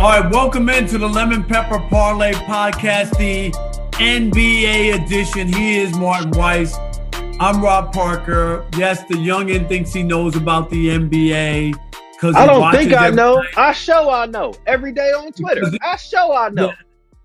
All right, welcome into the Lemon Pepper Parlay Podcast, the NBA edition. He is Martin Weiss. I'm Rob Parker. Yes, the youngin thinks he knows about the NBA. Cause I don't think I know. I show I know every day on Twitter. I show I know.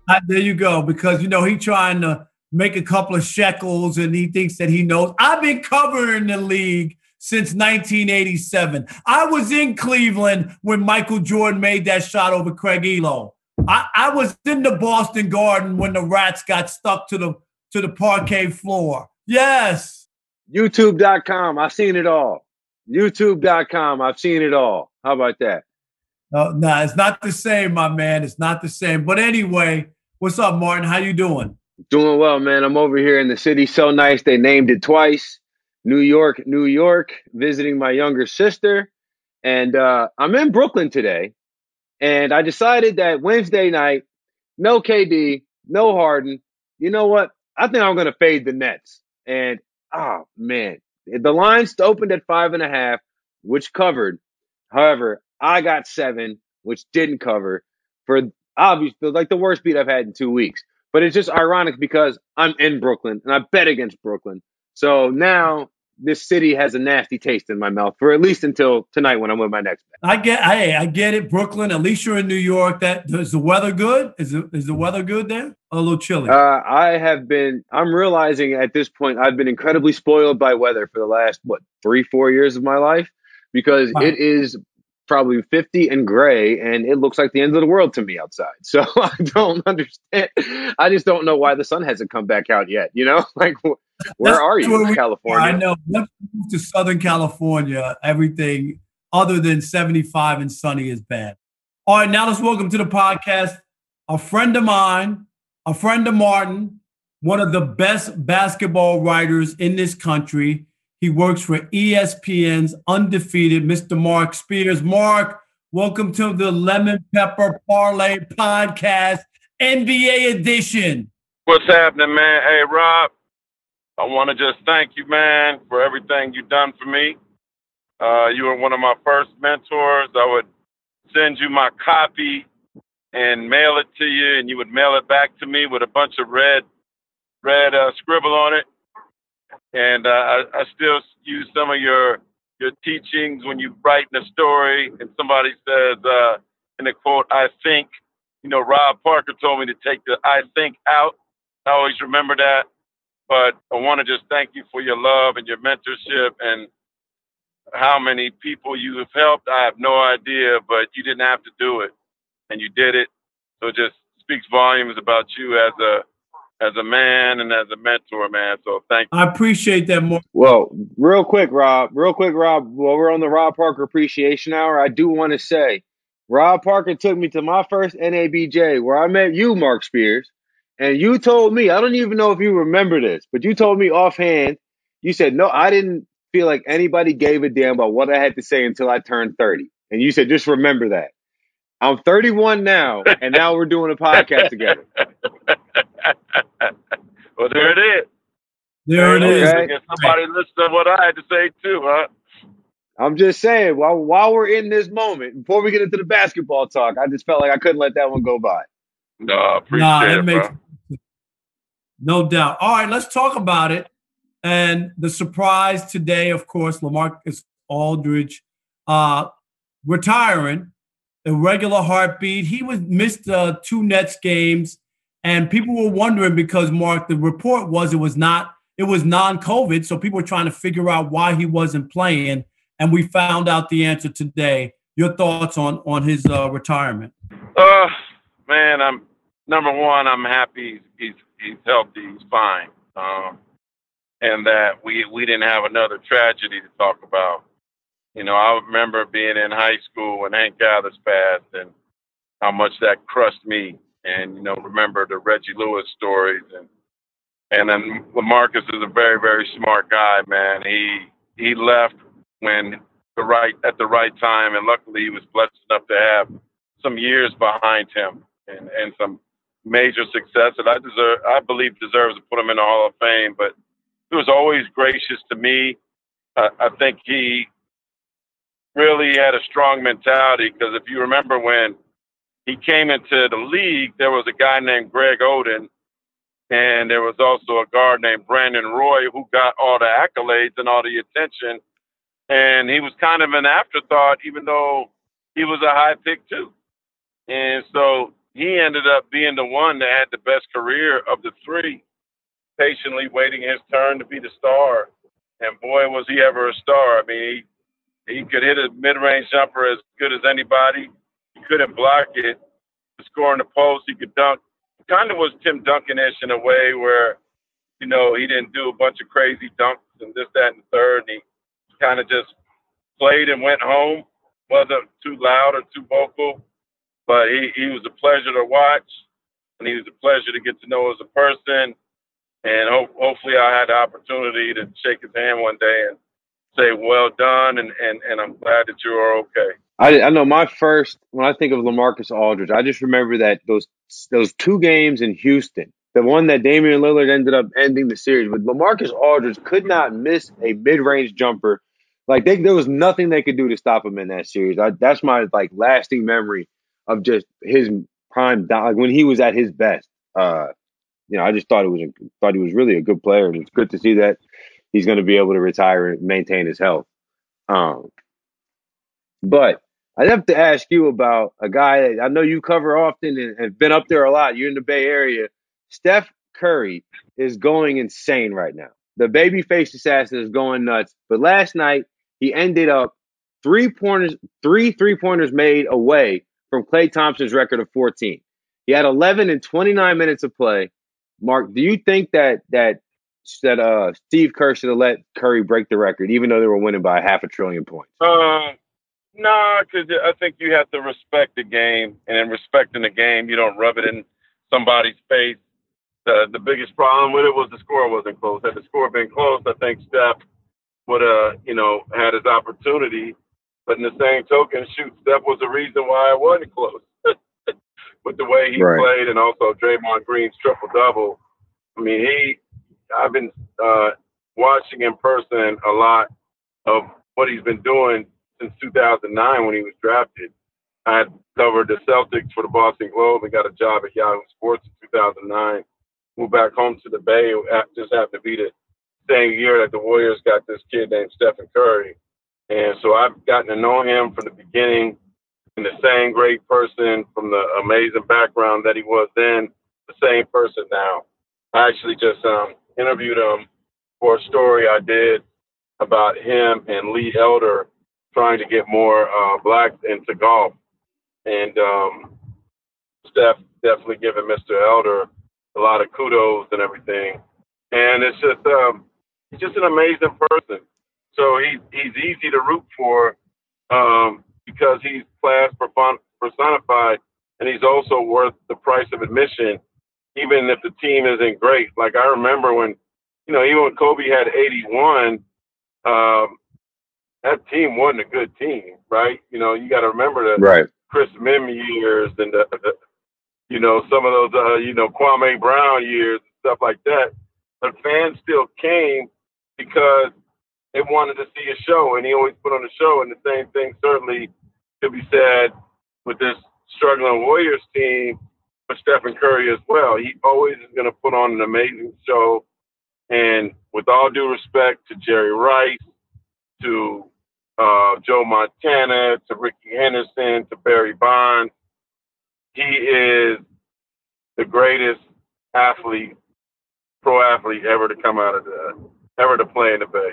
Yeah, there you go. Because you know he trying to make a couple of shekels and he thinks that he knows. I've been covering the league since 1987. I was in Cleveland when Michael Jordan made that shot over Craig Ehlo. I, I was in the Boston Garden when the rats got stuck to the to the parquet floor. Yes. YouTube.com. I've seen it all. YouTube.com. I've seen it all. How about that? No, no, nah, it's not the same, my man. It's not the same. But anyway, what's up, Martin? How you doing? Doing well, man. I'm over here in the city. So nice. They named it twice. New York, New York, visiting my younger sister. And uh, I'm in Brooklyn today. And I decided that Wednesday night, no KD, no Harden. You know what? I think I'm going to fade the Nets. And oh, man, the lines opened at five and a half, which covered. However, I got seven, which didn't cover for obviously like the worst beat I've had in two weeks. But it's just ironic because I'm in Brooklyn and I bet against Brooklyn. So now this city has a nasty taste in my mouth for at least until tonight when I'm with my next bet. I get, I, I get it, Brooklyn. At least you're in New York. That is the weather good? Is it, is the weather good there? a little chilly. Uh, I have been. I'm realizing at this point I've been incredibly spoiled by weather for the last what three, four years of my life because wow. it is probably 50 and gray and it looks like the end of the world to me outside so i don't understand i just don't know why the sun hasn't come back out yet you know like where are you in California? I know. Once you move to Southern California, everything other than 75 and sunny is bad. All right, now let's welcome to the podcast a friend of mine, a friend of Martin, one of the best basketball writers in this country. He works for ESPN's undefeated Mr. Mark Spears. Mark, welcome to the Lemon Pepper Parlay Podcast, NBA edition. What's happening, man? Hey, Rob, I want to just thank you, man, for everything you've done for me. Uh, you were one of my first mentors. I would send you my copy and mail it to you, and you would mail it back to me with a bunch of red, red uh, scribble on it. And uh, I, I still use some of your your teachings when you write in a story, and somebody says uh, in a quote, "I think." You know, Rob Parker told me to take the "I think" out. I always remember that. But I want to just thank you for your love and your mentorship and how many people you have helped. I have no idea, but you didn't have to do it, and you did it. So it just speaks volumes about you as a as a man and as a mentor, man. So thank you. I appreciate that more. Well, real quick, Rob, real quick, Rob, while we're on the Rob Parker Appreciation Hour, I do want to say Rob Parker took me to my first NABJ where I met you, Mark Spears. And you told me, I don't even know if you remember this, but you told me offhand, you said, no, I didn't feel like anybody gave a damn about what I had to say until I turned 30. And you said, just remember that. I'm 31 now, and now we're doing a podcast together. well, there it is. There it is. Okay. Somebody listen to what I had to say too, huh? I'm just saying, while while we're in this moment, before we get into the basketball talk, I just felt like I couldn't let that one go by. No, I appreciate nah, it, makes, bro. No doubt. All right, let's talk about it. And the surprise today, of course, LaMarcus Aldridge uh, retiring, a regular heartbeat. He was missed uh, two Nets games, and people were wondering because Mark, the report was it was not it was non-COVID, so people were trying to figure out why he wasn't playing, and we found out the answer today. Your thoughts on on his uh, retirement? Uh, man, I'm number one. I'm happy he's healthy, he's fine, um, and that we we didn't have another tragedy to talk about. You know, I remember being in high school when Hank Gathers passed, and how much that crushed me. And you know, remember the Reggie Lewis stories, and and then LaMarcus is a very very smart guy, man. He he left when the right at the right time, and luckily he was blessed enough to have some years behind him and, and some major success that I deserve, I believe deserves to put him in the Hall of Fame. But he was always gracious to me. I think he really had a strong mentality because if you remember when he came into the league, there was a guy named Greg Oden, and there was also a guard named Brandon Roy who got all the accolades and all the attention. And he was kind of an afterthought, even though he was a high pick too. And so he ended up being the one that had the best career of the three, patiently waiting his turn to be the star. And boy, was he ever a star. I mean, he, he could hit a mid range jumper as good as anybody. He couldn't block it. In the post, he could dunk. Kind of was Tim Duncan-ish in a way where, you know, he didn't do a bunch of crazy dunks and this, that, and the third. And he kind of just played and went home. wasn't too loud or too vocal, but he, he was a pleasure to watch, and he was a pleasure to get to know as a person. And ho- hopefully, I had the opportunity to shake his hand one day and say, "Well done," and and, and I'm glad that you are okay. I, I know my first when I think of LaMarcus Aldridge, I just remember that those those two games in Houston, the one that Damian Lillard ended up ending the series with. LaMarcus Aldridge could not miss a mid range jumper. Like they, there was nothing they could do to stop him in that series. I, that's my like lasting memory of just his prime, like when he was at his best. Uh, you know, I just thought it was a, thought he was really a good player, and it's good to see that he's going to be able to retire and maintain his health. Um, but I'd have to ask you about a guy that I know you cover often and have been up there a lot. You're in the Bay Area. Steph Curry is going insane right now. The babyface assassin is going nuts. But last night he ended up three pointers, three three pointers made away from Klay Thompson's record of 14. He had 11 and 29 minutes of play. Mark, do you think that that that uh, Steve Kerr should have let Curry break the record, even though they were winning by half a trillion points? No, nah, because I think you have to respect the game, and in respecting the game, you don't rub it in somebody's face. The the biggest problem with it was the score wasn't close. Had the score been close, I think Steph would have, you know, had his opportunity. But in the same token, shoot, Steph was the reason why it wasn't close. With the way he right. played, and also Draymond Green's triple double. I mean, he. I've been uh, watching in person a lot of what he's been doing since 2009 when he was drafted. I had covered the Celtics for the Boston Globe and got a job at Yahoo Sports in 2009. Moved back home to the Bay. Just happened to be the same year that the Warriors got this kid named Stephen Curry. And so I've gotten to know him from the beginning and the same great person from the amazing background that he was then, the same person now. I actually just um, interviewed him for a story I did about him and Lee Elder trying to get more uh, blacks into golf. And um, Steph definitely giving Mr. Elder a lot of kudos and everything. And it's just um, he's just an amazing person. So he, he's easy to root for um, because he's class personified, and he's also worth the price of admission, even if the team isn't great. Like I remember when, you know, even when Kobe had 81, um, that team wasn't a good team, right? You know, you got to remember the right. Chris Mihm years and the, the, you know, some of those, uh, you know, Kwame Brown years and stuff like that. But fans still came because they wanted to see a show, and he always put on a show. And the same thing certainly could be said with this struggling Warriors team with Stephen Curry as well. He always is going to put on an amazing show. And with all due respect to Jerry Rice, to uh, Joe Montana, to Rickey Henderson, to Barry Bonds, he is the greatest athlete, pro athlete ever to come out of the, ever to play in the Bay.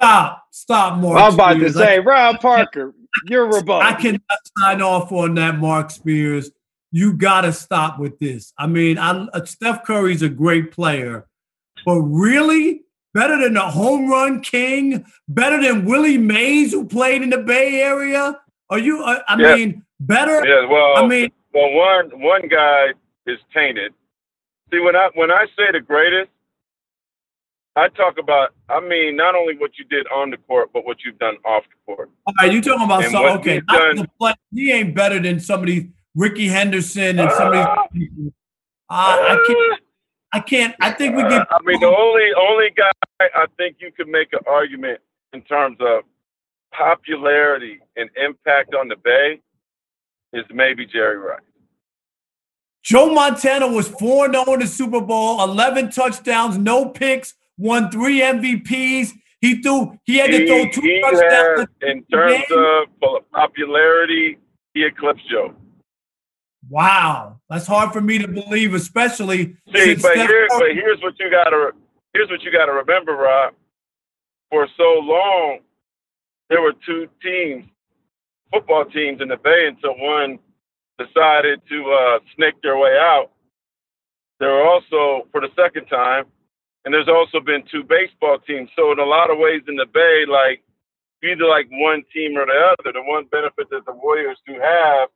Stop, stop, Mark. I'm about Spears. to say, Rob Parker, you're rebuttal. I cannot sign off on that, Mark Spears. You got to stop with this. I mean, I, uh, Steph Curry's a great player, but really better than the home run king, better than Willie Mays, who played in the Bay Area. Are you? Uh, I yeah. mean, better. Yeah. Well, I mean, well, one one guy is tainted. See, when I when I say the greatest, I talk about, I mean, not only what you did on the court, but what you've done off the court. All right, you talking about so okay? Done, play, he ain't better than somebody, Rickey Henderson and somebody. Uh, uh, I can't. I can't. I think we get. I mean, the only only guy I think you could make an argument in terms of popularity and impact on the Bay is maybe Jerry Rice. Joe Montana was 4 0 in the Super Bowl, 11 touchdowns, no picks, won three MVPs. He threw, he had to throw two he touchdowns. Had, in terms of popularity, he eclipsed Joe. Wow, that's hard for me to believe, especially. See, but, here, but here's what you gotta here's what you gotta remember, Rob. For so long, there were two teams, football teams in the Bay until one decided to uh, snake their way out. There were also, for the second time, and there's also been two baseball teams. So in a lot of ways in the Bay, like either like one team or the other. The one benefit that the Warriors do have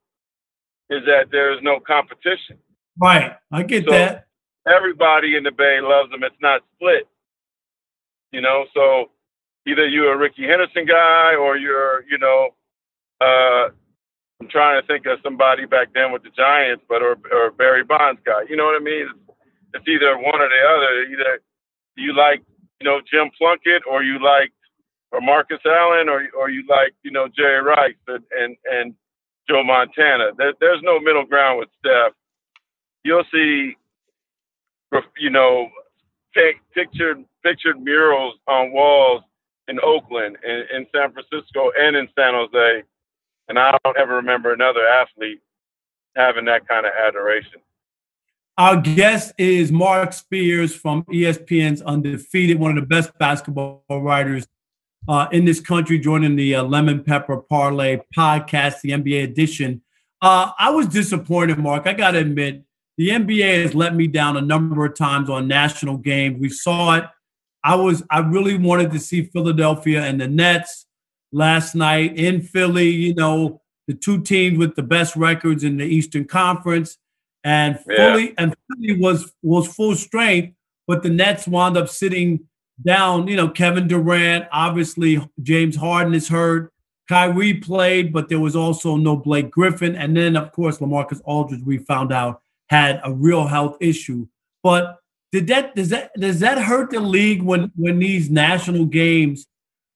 is that there is no competition. Right, I get so that. Everybody in the Bay loves them. It's not split. You know, so either you're a Rickey Henderson guy or you're, you know, uh, I'm trying to think of somebody back then with the Giants, but or or Barry Bonds guy. You know what I mean? It's, it's either one or the other. Either you like, you know, Jim Plunkett, or you like, or Marcus Allen, or or you like, you know, Jerry Rice and and, and Joe Montana. There, there's no middle ground with Steph. You'll see, you know, pictured pictured murals on walls in Oakland, in, in San Francisco, and in San Jose and I don't ever remember another athlete having that kind of adoration. Our guest is Mark Spears from ESPN's Undefeated, one of the best basketball writers uh, in this country, joining the uh, Lemon Pepper Parlay podcast, the NBA edition. Uh, I was disappointed, Mark. I got to admit, the NBA has let me down a number of times on national games. We saw it. I was I really wanted to see Philadelphia and the Nets last night in Philly, you know, the two teams with the best records in the Eastern Conference. And Philly yeah. and Philly was was full strength, but the Nets wound up sitting down. You know, Kevin Durant, obviously James Harden is hurt. Kyrie played, but there was also no Blake Griffin. And then, of course, LaMarcus Aldridge, we found out, had a real health issue. But did that does that does that hurt the league when when these national games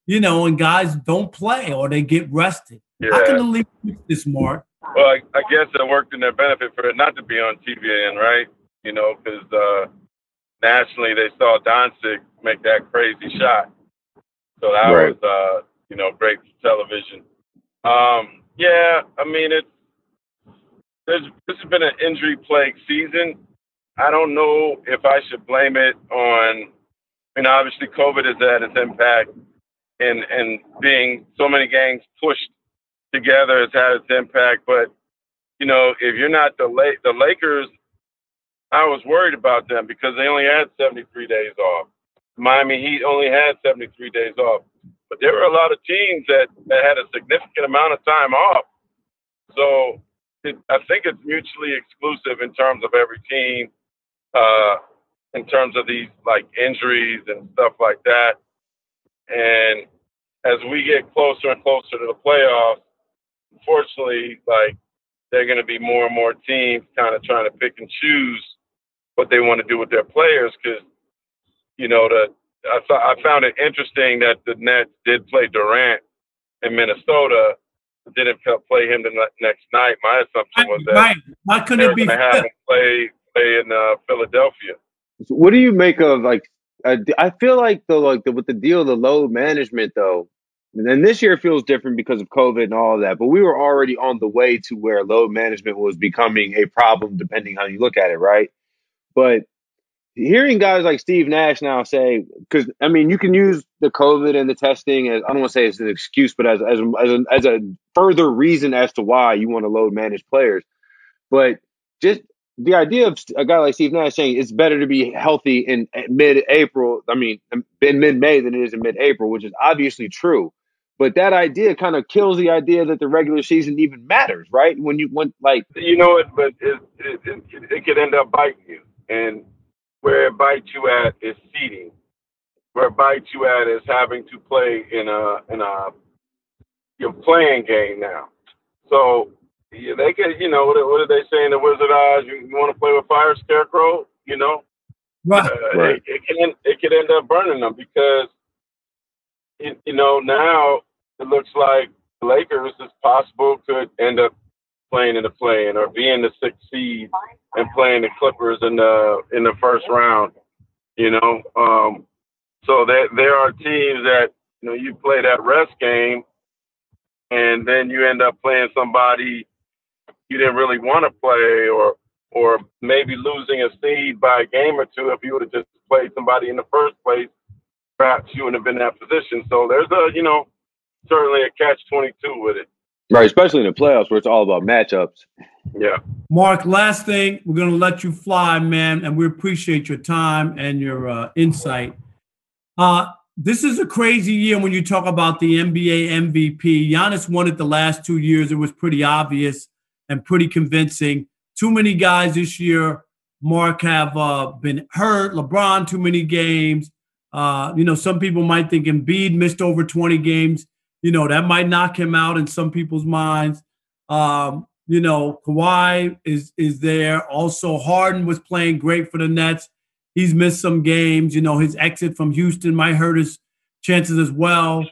you know, and guys don't play or they get rested. Yeah. How can the league fix this, Mark? Well, I, I, guess it worked in their benefit for it not to be on TBN, right? You know, because uh, nationally they saw Doncic make that crazy shot, so that right. was uh, you know great television. Um, yeah, I mean it's there's this has been an injury plagued season. I don't know if I should blame it on. I mean, obviously COVID has had its impact and and being so many gangs pushed together has had its impact. But you know, if you're not the late the Lakers, I was worried about them because they only had 73 days off. Miami Heat only had 73 days off, but there were a lot of teams that that had a significant amount of time off. So it, I think it's mutually exclusive in terms of every team, uh, in terms of these like injuries and stuff like that. And as we get closer and closer to the playoffs, unfortunately, like they're going to be more and more teams kind of trying to pick and choose what they want to do with their players because, you know, the I, th- I found it interesting that the Nets did play Durant in Minnesota, didn't play him the next night. My assumption was that right. Why couldn't it be have him play play in uh, Philadelphia? what do you make of like I, I feel like the like the, with the deal, the load management though, and then this year feels different because of COVID and all of that. But we were already on the way to where load management was becoming a problem, depending how you look at it, right? But hearing guys like Steve Nash now say, because I mean, you can use the COVID and the testing as I don't want to say it's an excuse, but as as as a, as a further reason as to why you want to load manage players. But just the idea of a guy like Steve Nash saying it's better to be healthy in eh, mid-April, I mean, in mid-May than it is in mid-April, which is obviously true. But that idea kind of kills the idea that the regular season even matters, right? When you want, like, you know, it, but it, it, it, it could end up biting you, and where it bites you at is seeding. Where it bites you at is having to play in a in a your playing game now. So yeah, they could, you know, what, what are they saying? The Wizard Eyes, you, you want to play with fire, Scarecrow, you know? Right. Uh, right. It, it, can it could end up burning them because, it, you know, now it looks like the Lakers, it's possible, could end up playing in the play-in or being the sixth seed and playing the Clippers in the in the first round. You know, um, so that there are teams that you know you play that rest game, and then you end up playing somebody you didn't really want to play, or or maybe losing a seed by a game or two. If you would have just played somebody in the first place, perhaps you wouldn't have been in that position. So there's a you know certainly a catch twenty two with it. Right, especially in the playoffs where it's all about matchups. Yeah. Mark, last thing, we're going to let you fly, man, and we appreciate your time and your uh, insight. Uh, this is a crazy year when you talk about the NBA MVP. Giannis won it the last two years. It was pretty obvious and pretty convincing. Too many guys this year, Mark, have uh, been hurt. LeBron, too many games. Uh, you know, some people might think Embiid missed over 20 games you know, that might knock him out in some people's minds. Um, you know, Kawhi is is there. Also, Harden was playing great for the Nets. He's missed some games. You know, his exit from Houston might hurt his chances as well.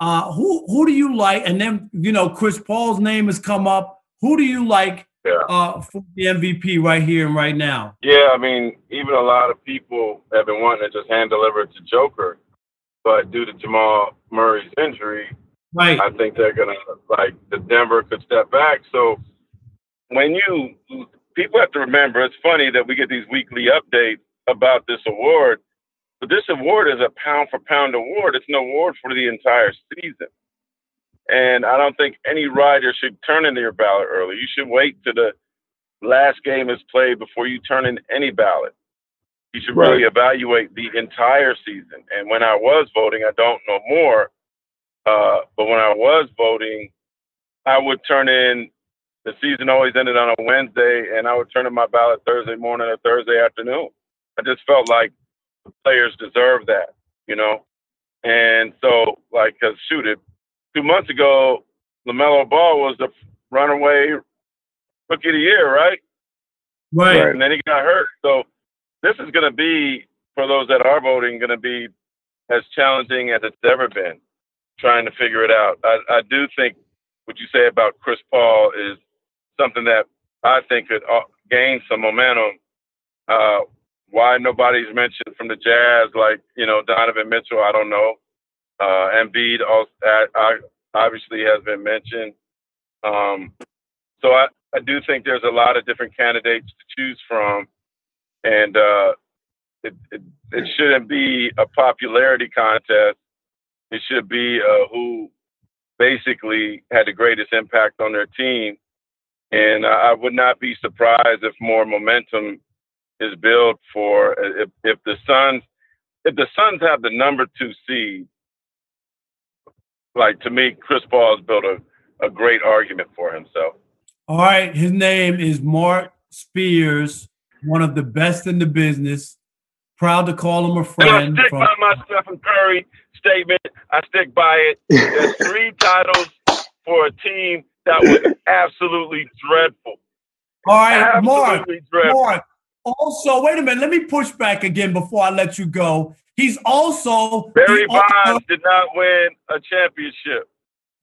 Uh, who who do you like? And then you know, Chris Paul's name has come up. Who do you like yeah. uh, for the MVP right here and right now? Yeah, I mean, even a lot of people have been wanting to just hand deliver it to Joker, but due to Jamal Murray's injury, Right. I think they're gonna like the Denver could step back. So when you people have to remember, it's funny that we get these weekly updates about this award, but this award is a pound for pound award. It's an award for the entire season. And I don't think any writer should turn in your ballot early. You should wait till the last game is played before you turn in any ballot. You should Right. really evaluate the entire season. And when I was voting, I don't know more uh, but when I was voting, I would turn in. The season always ended on a Wednesday, and I would turn in my ballot Thursday morning or Thursday afternoon. I just felt like the players deserve that, you know. And so, like, cause shoot it, two months ago, LaMelo Ball was the runaway rookie of the year, right? Right. Right. And then he got hurt. So this is going to be for those that are voting, going to be as challenging as it's ever been trying to figure it out. I, I do think what you say about Chris Paul is something that I think could uh, gain some momentum. Uh, why nobody's mentioned from the Jazz, like you know Donovan Mitchell, I don't know. Uh, Embiid also, I, obviously has been mentioned. Um, so I, I do think there's a lot of different candidates to choose from, and uh, it, it it shouldn't be a popularity contest it should be uh, who basically had the greatest impact on their team. And I would not be surprised if more momentum is built for if, if the Suns if the Suns have the number two seed. Like to me, Chris Paul has built a, a great argument for himself. All right, his name is Mark Spears, one of the best in the business. Proud to call him a friend. And I stick from- by my Stephen Curry statement. I stick by it. There's three titles for a team that was absolutely dreadful. All right, Mark. Dreadful. Mark. Also, wait a minute. Let me push back again before I let you go. He's also Barry author- Bonds did not win a championship.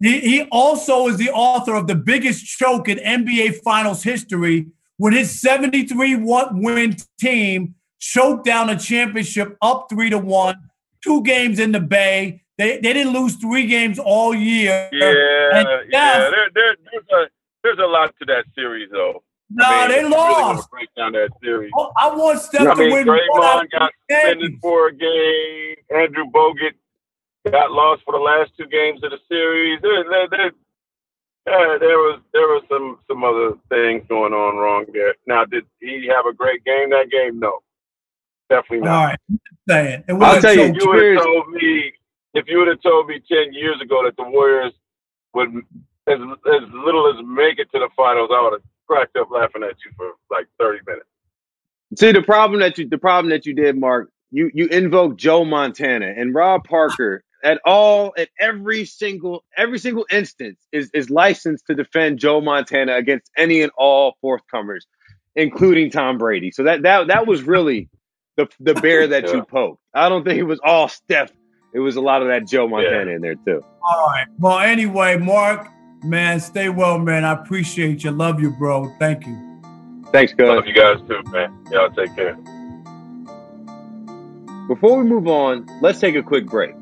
He, he also is the author of the biggest choke in NBA Finals history when his 73 win team choked down a championship up three to one, two games in the Bay. They, they didn't lose three games all year. Yeah, And yeah. There, there, there's a there's a lot to that series, though. No, I mean, they you really break down that series. Oh, I want Steph I to mean, win one out Draymond got suspended for a game. Andrew Bogut got lost for the last two games of the series. There, there, there, uh, there was there was some some other things going on wrong there. Now, did he have a great game that game? No, definitely All not. right, I'm just saying. It I'll wasn't tell you, If you would have told me, if you would have told me ten years ago that the Warriors would as as little as make it to the finals, I would have cracked up laughing at you for like thirty minutes. See the problem that you the problem that you did, Mark. You you invoked Joe Montana and Rob Parker at all at every single every single instance is is licensed to defend Joe Montana against any and all forthcomers, including Tom Brady. So that that that was really the the bear that Yeah. you poked. I don't think it was all Steph. It was a lot of that Joe Montana in there too. All right. Well, anyway, Mark, Man, stay well, man. I appreciate you. Love you, bro. Thank you. Thanks, guys. Love you guys too, man. Y'all take care. Before we move on, let's take a quick break.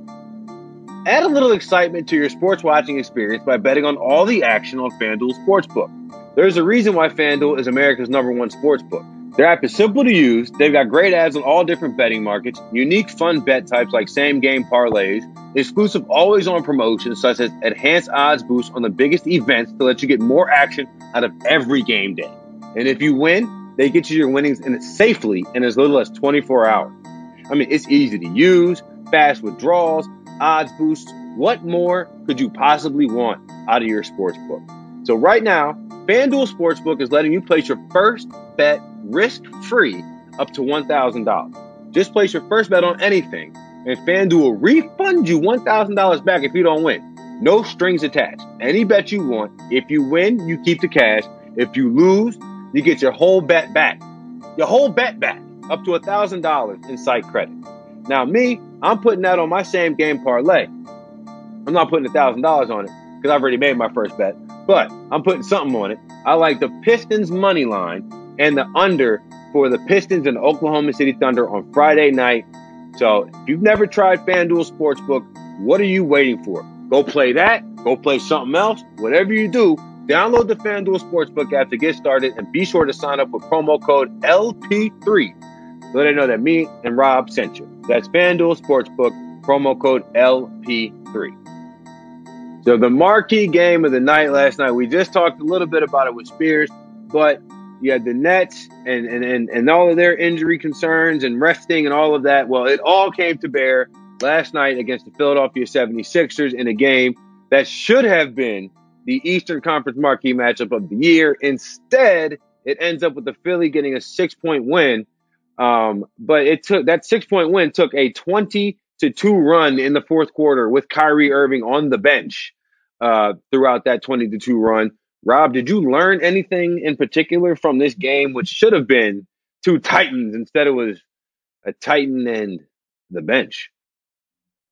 Add a little excitement to your sports watching experience by betting on all the action on FanDuel Sportsbook. There's a reason why FanDuel is America's number one sportsbook. Their app is simple to use. They've got great ads on all different betting markets, unique fun bet types like same game parlays, exclusive always on promotions such as enhanced odds boosts on the biggest events to let you get more action out of every game day. And if you win, they get you your winnings in safely in as little as 24 hours. I mean, it's easy to use, fast withdrawals, odds boosts. What more could you possibly want out of your sports book? So right now, FanDuel Sportsbook is letting you place your first bet risk free up to $1,000. Just place your first bet on anything, and FanDuel will refund you $1,000 back if you don't win. No strings attached. Any bet you want. If you win, you keep the cash. If you lose, you get your whole bet back. Your whole bet back, up to $1,000 in site credit. Now, me, I'm putting that on my same game parlay. I'm not putting $1,000 on it because I've already made my first bet, but I'm putting something on it. I like the Pistons money line and the under for the Pistons and Oklahoma City Thunder on Friday night. So if you've never tried FanDuel Sportsbook, what are you waiting for? Go play that. Go play something else. Whatever you do, download the FanDuel Sportsbook app to get started and be sure to sign up with promo code LP3 so they know that me and Rob sent you. That's FanDuel Sportsbook, promo code LP3. So the marquee game of the night last night, we just talked a little bit about it with Spears, but you had the Nets and, and, and, and all of their injury concerns and resting and all of that. Well, it all came to bear last night against the Philadelphia 76ers in a game that should have been the Eastern Conference marquee matchup of the year. Instead, it ends up with the Philly getting a six point win. Um, but it took that six point win took a 20 to two run in the fourth quarter with Kyrie Irving on the bench uh, throughout that 20 to two run. Rob, did you learn anything in particular from this game, which should have been two Titans instead it was a Titan and the bench?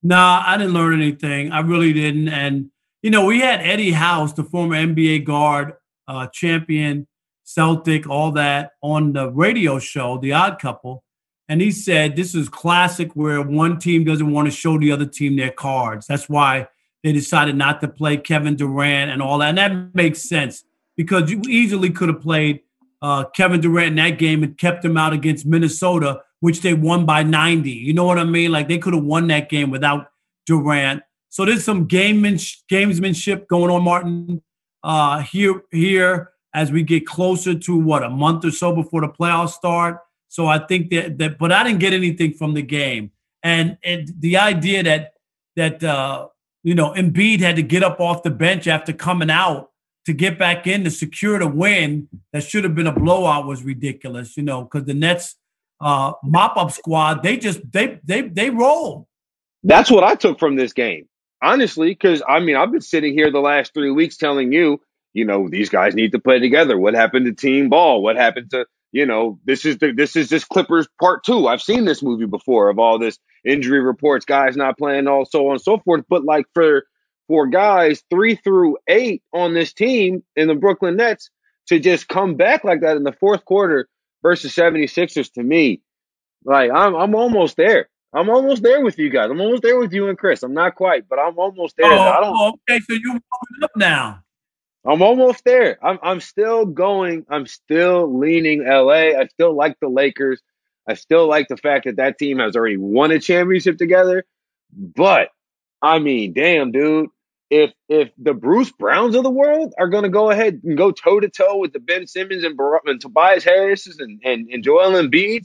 Nah, I didn't learn anything. I really didn't. And you know, we had Eddie House, the former NBA guard, uh, champion, Celtic, all that, on the radio show, The Odd Couple. And he said this is classic where one team doesn't want to show the other team their cards. That's why they decided not to play Kevin Durant and all that. And that makes sense because you easily could have played uh, Kevin Durant in that game and kept him out against Minnesota, which they won by 90. You know what I mean? Like they could have won that game without Durant. So there's some gamesmanship going on, Martin, uh, here here as we get closer to what a month or so before the playoffs start. So I think that that, but I didn't get anything from the game, and and the idea that that uh, you know, Embiid had to get up off the bench after coming out to get back in to secure the win that should have been a blowout was ridiculous, you know, because the Nets uh, mop up squad, they just they they they roll. That's what I took from this game. Honestly, because I mean, I've been sitting here the last three weeks telling you, you know, these guys need to play together. What happened to team ball? What happened to you know, this is the this is just Clippers part two. I've seen this movie before of all this injury reports, guys not playing, all so on and so forth. But like for for guys three through eight on this team in the Brooklyn Nets to just come back like that in the fourth quarter versus 76ers to me, like I'm I'm almost there. I'm almost there with you guys. I'm almost there with you and Chris. I'm not quite, but I'm almost there. Oh, I don't, oh, okay, so you're up now. I'm almost there. I'm I'm still going. I'm still leaning LA. I still like the Lakers. I still like the fact that that team has already won a championship together. But I mean, damn, dude, if if the Bruce Browns of the world are going to go ahead and go toe to toe with the Ben Simmons and, Bar- and Tobias Harris's and, and and Joel Embiid,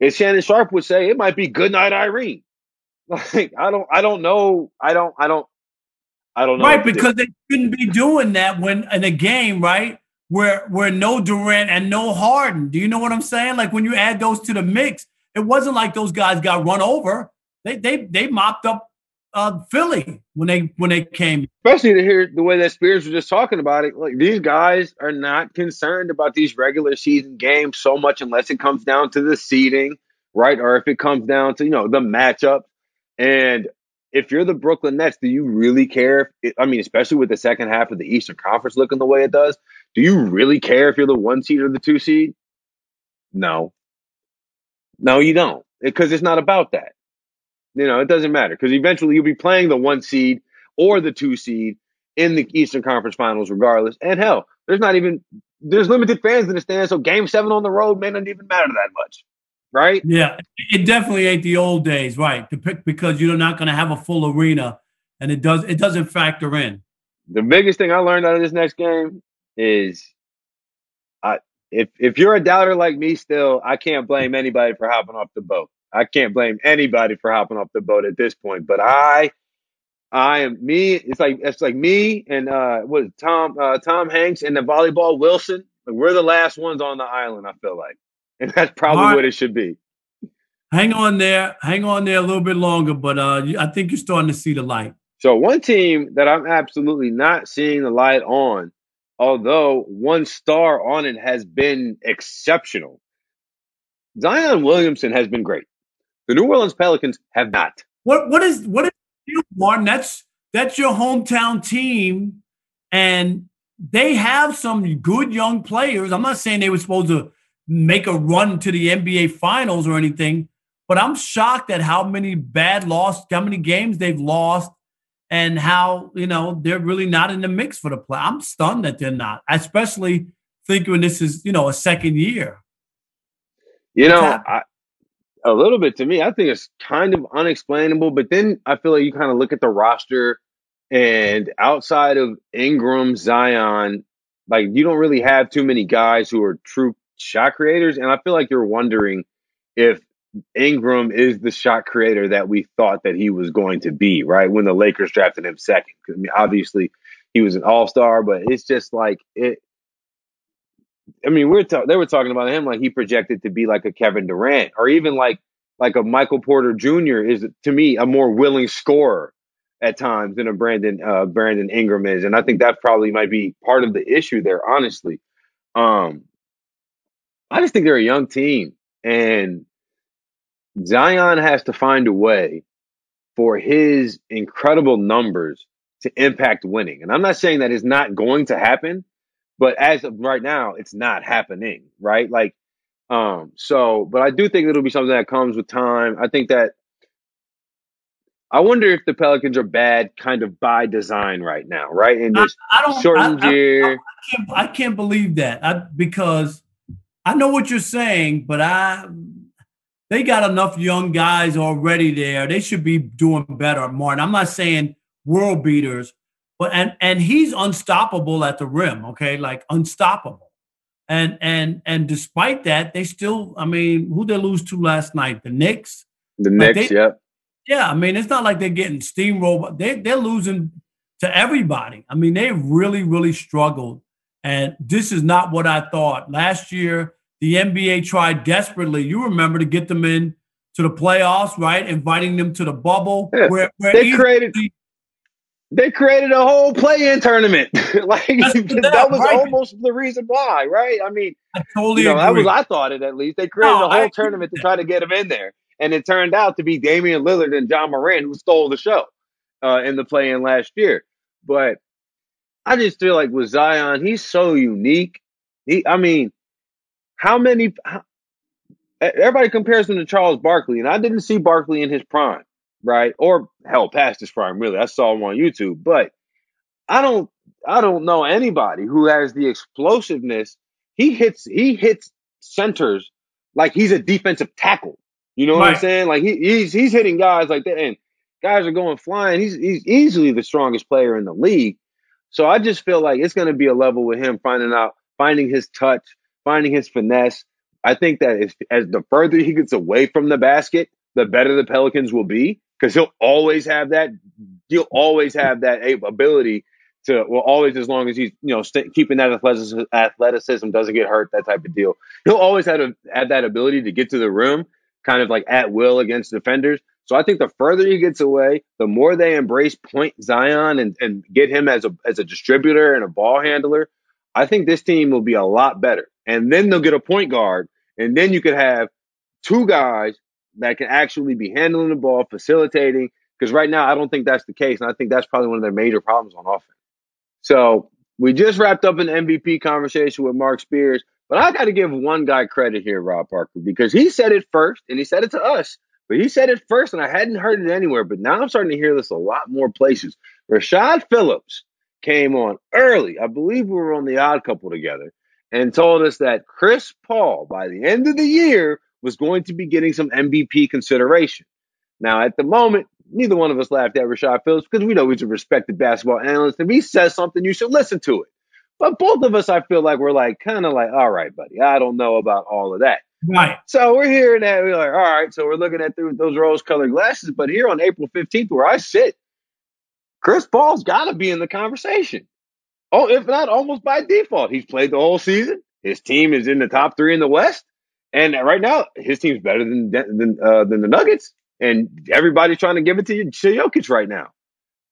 as Shannon Sharpe would say, it might be good night, Irene. Like I don't I don't know I don't I don't I don't know. Right, because they shouldn't be doing that when in a game, right? Where where no Durant and no Harden. Do you know what I'm saying? Like when you add those to the mix, it wasn't like those guys got run over. They they they mopped up uh, Philly when they when they came. Especially to hear the way that Spears was just talking about it. Like these guys are not concerned about these regular season games so much unless it comes down to the seeding, right? Or if it comes down to, you know, the matchup. And if you're the Brooklyn Nets, do you really care? If, I mean, especially with the second half of the Eastern Conference looking the way it does, do you really care if you're the one seed or the two seed? No. No, you don't. Because it's not about that. You know, it doesn't matter because eventually you'll be playing the one seed or the two seed in the Eastern Conference Finals, regardless. And hell, there's not even there's limited fans in the stands, so Game Seven on the road may not even matter that much, right? Yeah, it definitely ain't the old days, right? Because you're not going to have a full arena, and it does it doesn't factor in. The biggest thing I learned out of this next game is, I if if you're a doubter like me, still, I can't blame anybody for hopping off the boat. I can't blame anybody for hopping off the boat at this point. But I, I am me. It's like it's like me and uh, what Tom uh, Tom Hanks and the volleyball Wilson. Like we're the last ones on the island. I feel like, and that's probably right. what it should be. Hang on there, hang on there a little bit longer, but uh, I think you're starting to see the light. So one team that I'm absolutely not seeing the light on, although one star on it has been exceptional. Zion Williamson has been great. The New Orleans Pelicans have not. What what is what is Martin? That's that's your hometown team, and they have some good young players. I'm not saying they were supposed to make a run to the NBA finals or anything, but I'm shocked at how many bad lost, how many games they've lost, and how you know they're really not in the mix for the play. I'm stunned that they're not, especially thinking this is you know a second year. You know, I, a little bit to me. I think it's kind of unexplainable, but then I feel like you kind of look at the roster and outside of Ingram, Zion, like you don't really have too many guys who are true shot creators. And I feel like you're wondering if Ingram is the shot creator that we thought that he was going to be, right? When the Lakers drafted him second. I mean, obviously he was an all star, but it's just like it I mean, we're ta- they were talking about him like he projected to be like a Kevin Durant or even like like a Michael Porter Jr. is to me a more willing scorer at times than a Brandon uh, Brandon Ingram is, and I think that probably might be part of the issue there. Honestly, um, I just think they're a young team, and Zion has to find a way for his incredible numbers to impact winning. And I'm not saying that is not going to happen. But as of right now, it's not happening, right? Like, um, so, but I do think it'll be something that comes with time. I think that I wonder if the Pelicans are bad kind of by design right now, right? In this I, I don't, shortened I, year. I, I, can't, I can't believe that I, because I know what you're saying, but I they got enough young guys already there. They should be doing better, Martin. I'm not saying world beaters, but and and he's unstoppable at the rim, okay? Like unstoppable. And and and despite that, they still, I mean, who they lose to last night? The Knicks. The like Knicks, they, yeah. Yeah, I mean, it's not like they're getting steamrolled. They they're losing to everybody. I mean, they really, really struggled. And this is not what I thought. Last year, the NBA tried desperately. You remember to get them in to the playoffs, right? Inviting them to the bubble. Yeah. Where, where they created they created a whole play-in tournament. like that was right. almost the reason why, right? I mean, I totally you know. That was I thought it at least. They created no, a whole I, tournament to try to get him in there, and it turned out to be Damian Lillard and Ja Morant who stole the show uh, in the play-in last year. But I just feel like with Zion, he's so unique. He, I mean, how many? How, everybody compares him to Charles Barkley, and I didn't see Barkley in his prime right? Or hell, past his prime, really. I saw him on YouTube, but I don't, I don't know anybody who has the explosiveness. He hits, he hits centers like he's a defensive tackle. You know what right. I'm saying? Like he, he's he's hitting guys like that, and guys are going flying. He's he's easily the strongest player in the league. So I just feel like it's going to be a level with him finding out, finding his touch, finding his finesse. I think that as, as the further he gets away from the basket, the better the Pelicans will be because he'll always have that. He'll always have that ability to well, always as long as he's you know st- keeping that athleticism, athleticism doesn't get hurt, that type of deal. He'll always have to have that ability to get to the rim, kind of like at will against defenders. So I think the further he gets away, the more they embrace Point Zion and, and get him as a as a distributor and a ball handler. I think this team will be a lot better. And then they'll get a point guard, and then you could have two guys that can actually be handling the ball, facilitating, Because right now, I don't think that's the case. And I think that's probably one of their major problems on offense. So we just wrapped up an MVP conversation with Mark Spears. But I got to give one guy credit here, Rob Parker, because he said it first and he said it to us. But he said it first, and I hadn't heard it anywhere. But now I'm starting to hear this a lot more places. Rashad Phillips came on early. I believe we were on the odd couple together and told us that Chris Paul, by the end of the year, was going to be getting some MVP consideration. Now, at the moment, neither one of us laughed at Rashad Phillips because we know he's a respected basketball analyst. If he says something, you should listen to it. But both of us, I feel like we're like kind of like, all right, buddy, I don't know about all of that. Right. So we're hearing that. We're like, all right. So we're looking at through those rose colored glasses. But here on April 15th, where I sit, Chris Paul's got to be in the conversation. Oh, if not almost by default. He's played the whole season. His team is in the top three in the West. And right now, his team's better than than, uh, than the Nuggets. And everybody's trying to give it to, you, to Jokic right now.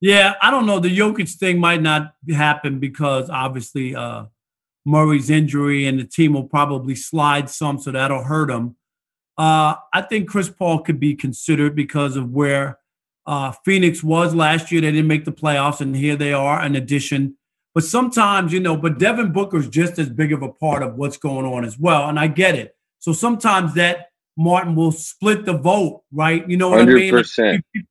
Yeah, I don't know. The Jokic thing might not happen because obviously uh, Murray's injury and the team will probably slide some, so that'll hurt him. Uh, I think Chris Paul could be considered because of where uh, Phoenix was last year. They didn't make the playoffs, and here they are, in addition. But sometimes, you know, but Devin Booker's just as big of a part of what's going on as well, and I get it. So sometimes that Martin will split the vote, right? You know what 100%. I mean? Like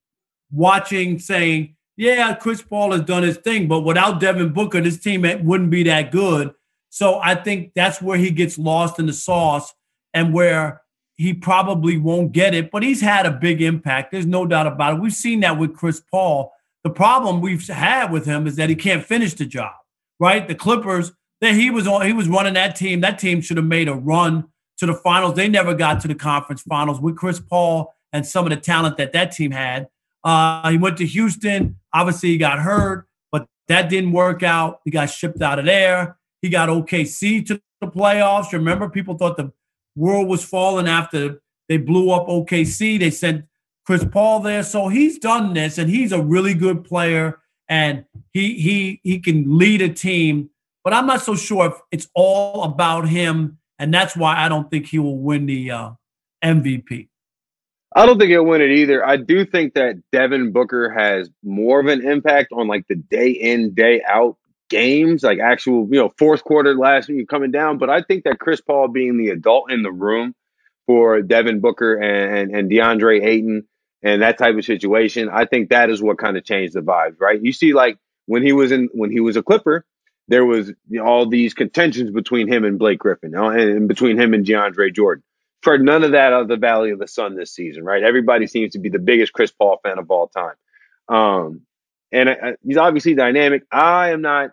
watching, saying, yeah, Chris Paul has done his thing, but without Devin Booker, this team wouldn't be that good. So I think that's where he gets lost in the sauce and where he probably won't get it, but he's had a big impact. There's no doubt about it. We've seen that with Chris Paul. The problem we've had with him is that he can't finish the job, right? The Clippers, that he was on, he was running that team. That team should have made a run to the finals. They never got to the conference finals with Chris Paul and some of the talent that that team had. Uh, he went to Houston. Obviously, he got hurt, but that didn't work out. He got shipped out of there. He got OKC to the playoffs. Remember, people thought the world was falling after they blew up OKC. They sent Chris Paul there. So he's done this, and he's a really good player, and he he he can lead a team. But I'm not so sure if it's all about him, and that's why I don't think he will win the uh, MVP. I don't think he'll win it either. I do think that Devin Booker has more of an impact on like the day in, day out games, like actual, you know, fourth quarter last week coming down. But I think that Chris Paul being the adult in the room for Devin Booker and, and, and DeAndre Ayton and that type of situation, I think that is what kind of changed the vibes, right? You see, like when he was in when he was a Clipper, there was you know, all these contentions between him and Blake Griffin, you know, and, and between him and DeAndre Jordan. For none of that of the Valley of the Sun this season, right? Everybody seems to be the biggest Chris Paul fan of all time. Um, and I, he's obviously dynamic. I am not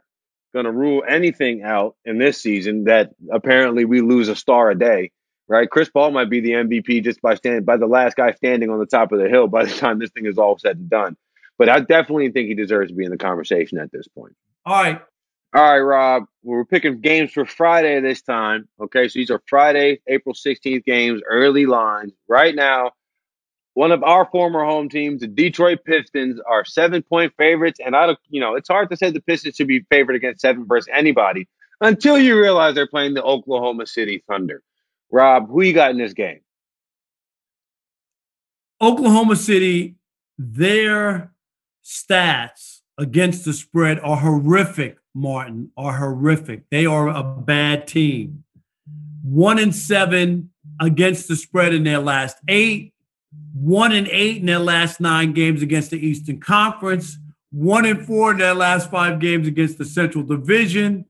going to rule anything out in this season that apparently we lose a star a day, right? Chris Paul might be the MVP just by stand by the last guy standing on the top of the hill by the time this thing is all said and done. But I definitely think he deserves to be in the conversation at this point. All right. All right, Rob. We're picking games for Friday this time. Okay, so these are Friday, April 16th games, early lines. Right now, one of our former home teams, the Detroit Pistons, are seven point favorites. And I don't, you know, it's hard to say the Pistons should be favored against seven versus anybody until you realize they're playing the Oklahoma City Thunder. Rob, who you got in this game? Oklahoma City, their stats against the spread are horrific, Martin, are horrific. They are a bad team. One in seven against the spread in their last eight one in eight in their last nine games against the Eastern Conference, one in four in their last five games against the Central Division.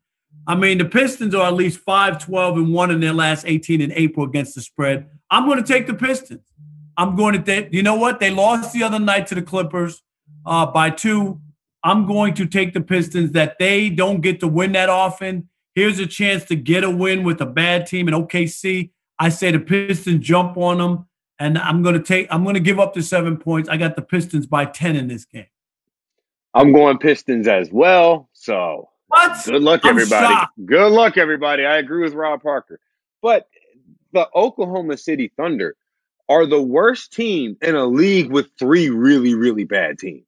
I mean, the Pistons are at least 5 12 and 1 in their last 18 in April against the spread. I'm going to take the Pistons. I'm going to take, you know what? They lost the other night to the Clippers uh, by two. I'm going to take the Pistons that they don't get to win that often. Here's a chance to get a win with a bad team in OKC. I say the Pistons jump on them and I'm going to take. I'm going to give up the seven points. I got the Pistons by ten in this game. I'm going Pistons as well. So what? Good luck, everybody. Good luck, everybody. I agree with Rob Parker, but the Oklahoma City Thunder are the worst team in a league with three really, really bad teams,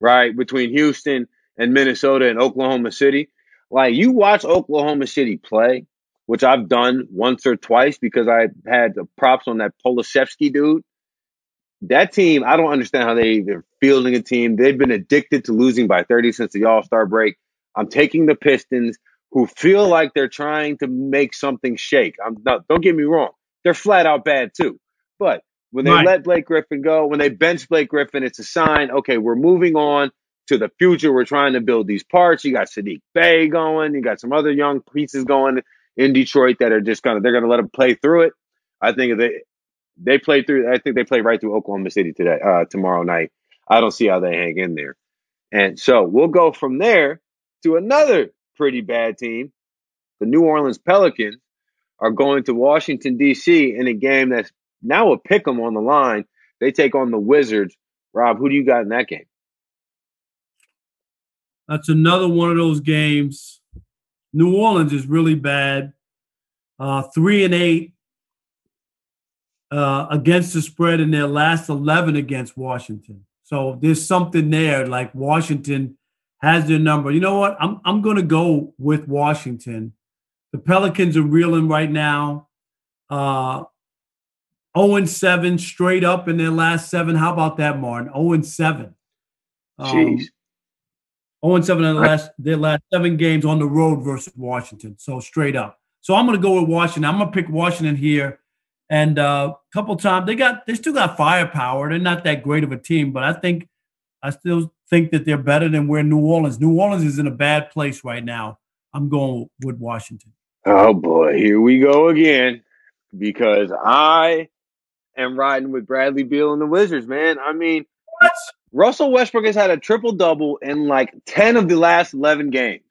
right? Between Houston and Minnesota and Oklahoma City. Like you watch Oklahoma City play, which I've done once or twice because I had the props on that Pokusevski dude. That team, I don't understand how they even building a team. They've been addicted to losing by 30 since the All Star break. I'm taking the Pistons, who feel like they're trying to make something shake. I'm not. Don't get me wrong; they're flat out bad too. But when they Right. let Blake Griffin go, when they bench Blake Griffin, it's a sign. Okay, we're moving on to the future. We're trying to build these parts. You got Saddiq Bey going. You got some other young pieces going in Detroit that are just gonna. They're gonna let them play through it. I think they they play through. I think they play right through Oklahoma City today, uh, tomorrow night. I don't see how they hang in there. And so we'll go from there to another pretty bad team. The New Orleans Pelicans are going to Washington D.C. in a game that's now a pick 'em on the line. They take on the Wizards. Rob, who do you got in that game? That's another one of those games. New Orleans is really bad. Uh, three and eight uh, against the spread in their last 11 against Washington. So there's something there. Like Washington has their number. You know what? I'm I'm going to go with Washington. The Pelicans are reeling right now. Uh, 0 and 7 straight up in their last seven. How about that, Martin? 0 and 7. Um, Jeez. 0 and 7 in the last their last seven games on the road versus Washington. So straight up. So I'm gonna go with Washington. I'm gonna pick Washington here. And a uh, couple times they got they still got firepower. They're not that great of a team, but I think I still think that they're better than where New Orleans. New Orleans is in a bad place right now. I'm going with Washington. Oh boy, here we go again. Because I am riding with Bradley Beal and the Wizards, man. I mean, What? Russell Westbrook has had a triple double in like 10 of the last 11 games.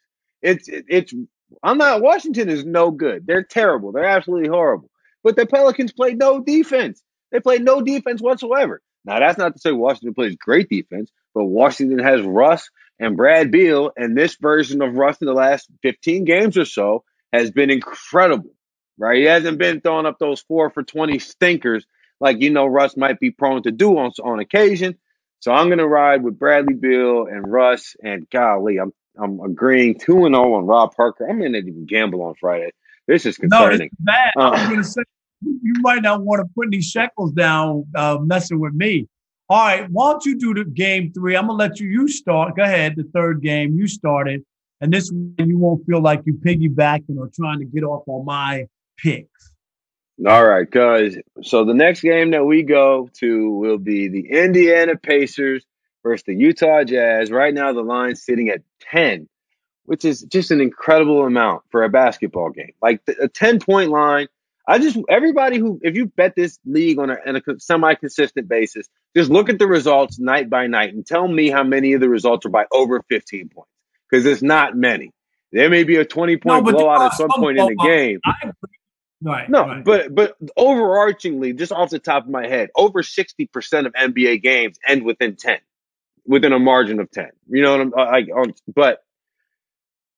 It's, it's, I'm not, Washington is no good. They're terrible. They're absolutely horrible. But the Pelicans play no defense. They play no defense whatsoever. Now, that's not to say Washington plays great defense, but Washington has Russ and Brad Beal, and this version of Russ in the last 15 games or so has been incredible, right? He hasn't been throwing up those four for 20 stinkers like, you know, Russ might be prone to do on, on occasion. So I'm going to ride with Bradley Beal and Russ. And golly, I'm I'm agreeing two and zero on Rob Parker. I'm going to even gamble on Friday. This is concerning. No, it's bad. I was Uh. gonna say you might not want to put any shekels down uh, messing with me. All right, why don't you do the game three? I'm gonna let you you start. Go ahead, the third game you started, and this way you won't feel like you piggybacking or trying to get off on my picks. All right, guys. So the next game that we go to will be the Indiana Pacers versus the Utah Jazz. Right now, the line's sitting at 10, which is just an incredible amount for a basketball game. Like a 10 point line. I just, everybody who, if you bet this league on a, on a semi consistent basis, just look at the results night by night and tell me how many of the results are by over 15 points. Because it's not many. There may be a 20 point there blowout at some some point in the game. Right. No, right. but but overarchingly, just off the top of my head, over sixty percent of NBA games end within ten, within a margin of ten. You know what I'm like? on- um, But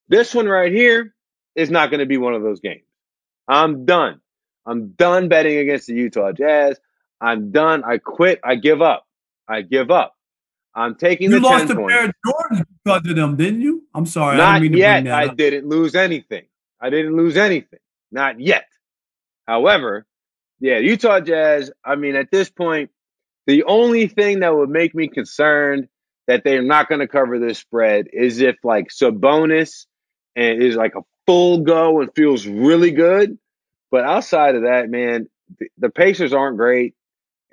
this one right here is not going to be one of those games. I'm done. I'm done betting against the Utah Jazz. I'm done. I quit. I give up. I give up. I'm taking you the lost ten a points. pair of Jordans because of them, didn't you? I'm sorry. I Not didn't mean to yet. I didn't lose anything. I didn't lose anything. Not yet. However, yeah, Utah Jazz, I mean, at this point, the only thing that would make me concerned that they're not going to cover this spread is if like Sabonis and is like a full go and feels really good. But outside of that, man, the, the Pacers aren't great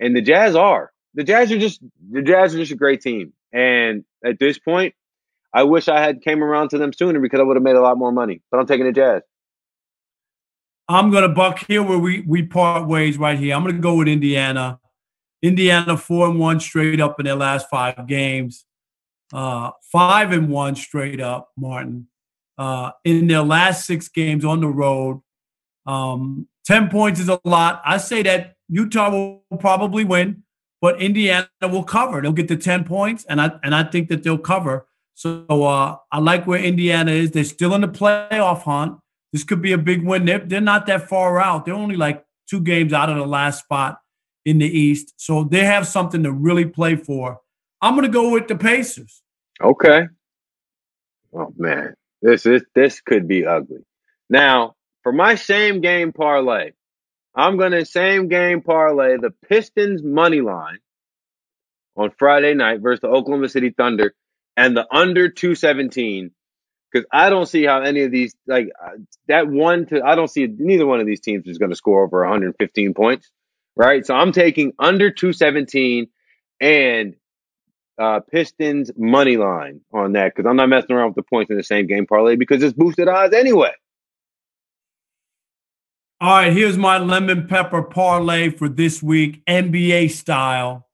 and the Jazz are. The Jazz are just the Jazz are just a great team. And at this point, I wish I had came around to them sooner because I would have made a lot more money. But I'm taking the Jazz. I'm gonna buck here where we we part ways right here. I'm gonna go with Indiana. Indiana four and one straight up in their last five games. Uh, five and one straight up, Martin. Uh, in their last six games on the road. Um, Ten points is a lot. I say that Utah will probably win, but Indiana will cover. They'll get the ten points, and I and I think that they'll cover. So uh, I like where Indiana is. They're still in the playoff hunt. This could be a big win. They're, they're not that far out. They're only like two games out of the last spot in the East. So they have something to really play for. I'm going to go with the Pacers. Okay. Oh man, this is this could be ugly. Now, for my same game parlay, I'm gonna same game parlay the Pistons money line on Friday night versus the Oklahoma City Thunder and the under 217 because I don't see how any of these like uh, that one to I don't see neither one of these teams is going to score over 115 points, right? So I'm taking under 217 and uh, Pistons money line on that because I'm not messing around with the points in the same game parlay because it's boosted odds anyway. All right, here's my lemon pepper parlay for this week, NBA style.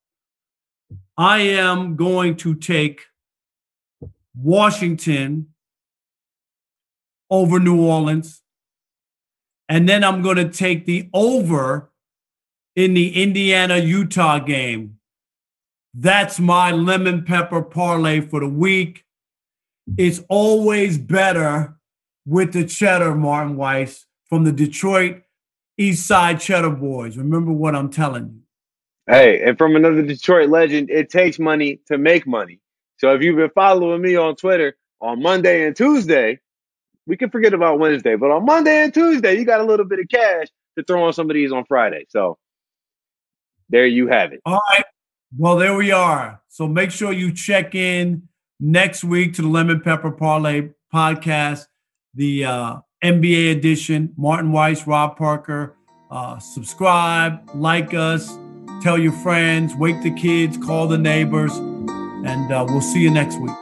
I am going to take Washington over New Orleans. And then I'm going to take the over in the Indiana Utah game. That's my lemon pepper parlay for the week. It's always better with the cheddar, Martin Weiss from the Detroit East Side Cheddar Boys. Remember what I'm telling you. Hey, and from another Detroit legend, it takes money to make money. So if you've been following me on Twitter on Monday and Tuesday, we can forget about Wednesday, but on Monday and Tuesday, you got a little bit of cash to throw on some of these on Friday. So there you have it. All right. Well, there we are. So make sure you check in next week to the Lemon Pepper Parlay podcast, the uh, NBA edition. Martin Weiss, Rob Parker. Uh, subscribe, like us, tell your friends, wake the kids, call the neighbors, and uh, we'll see you next week.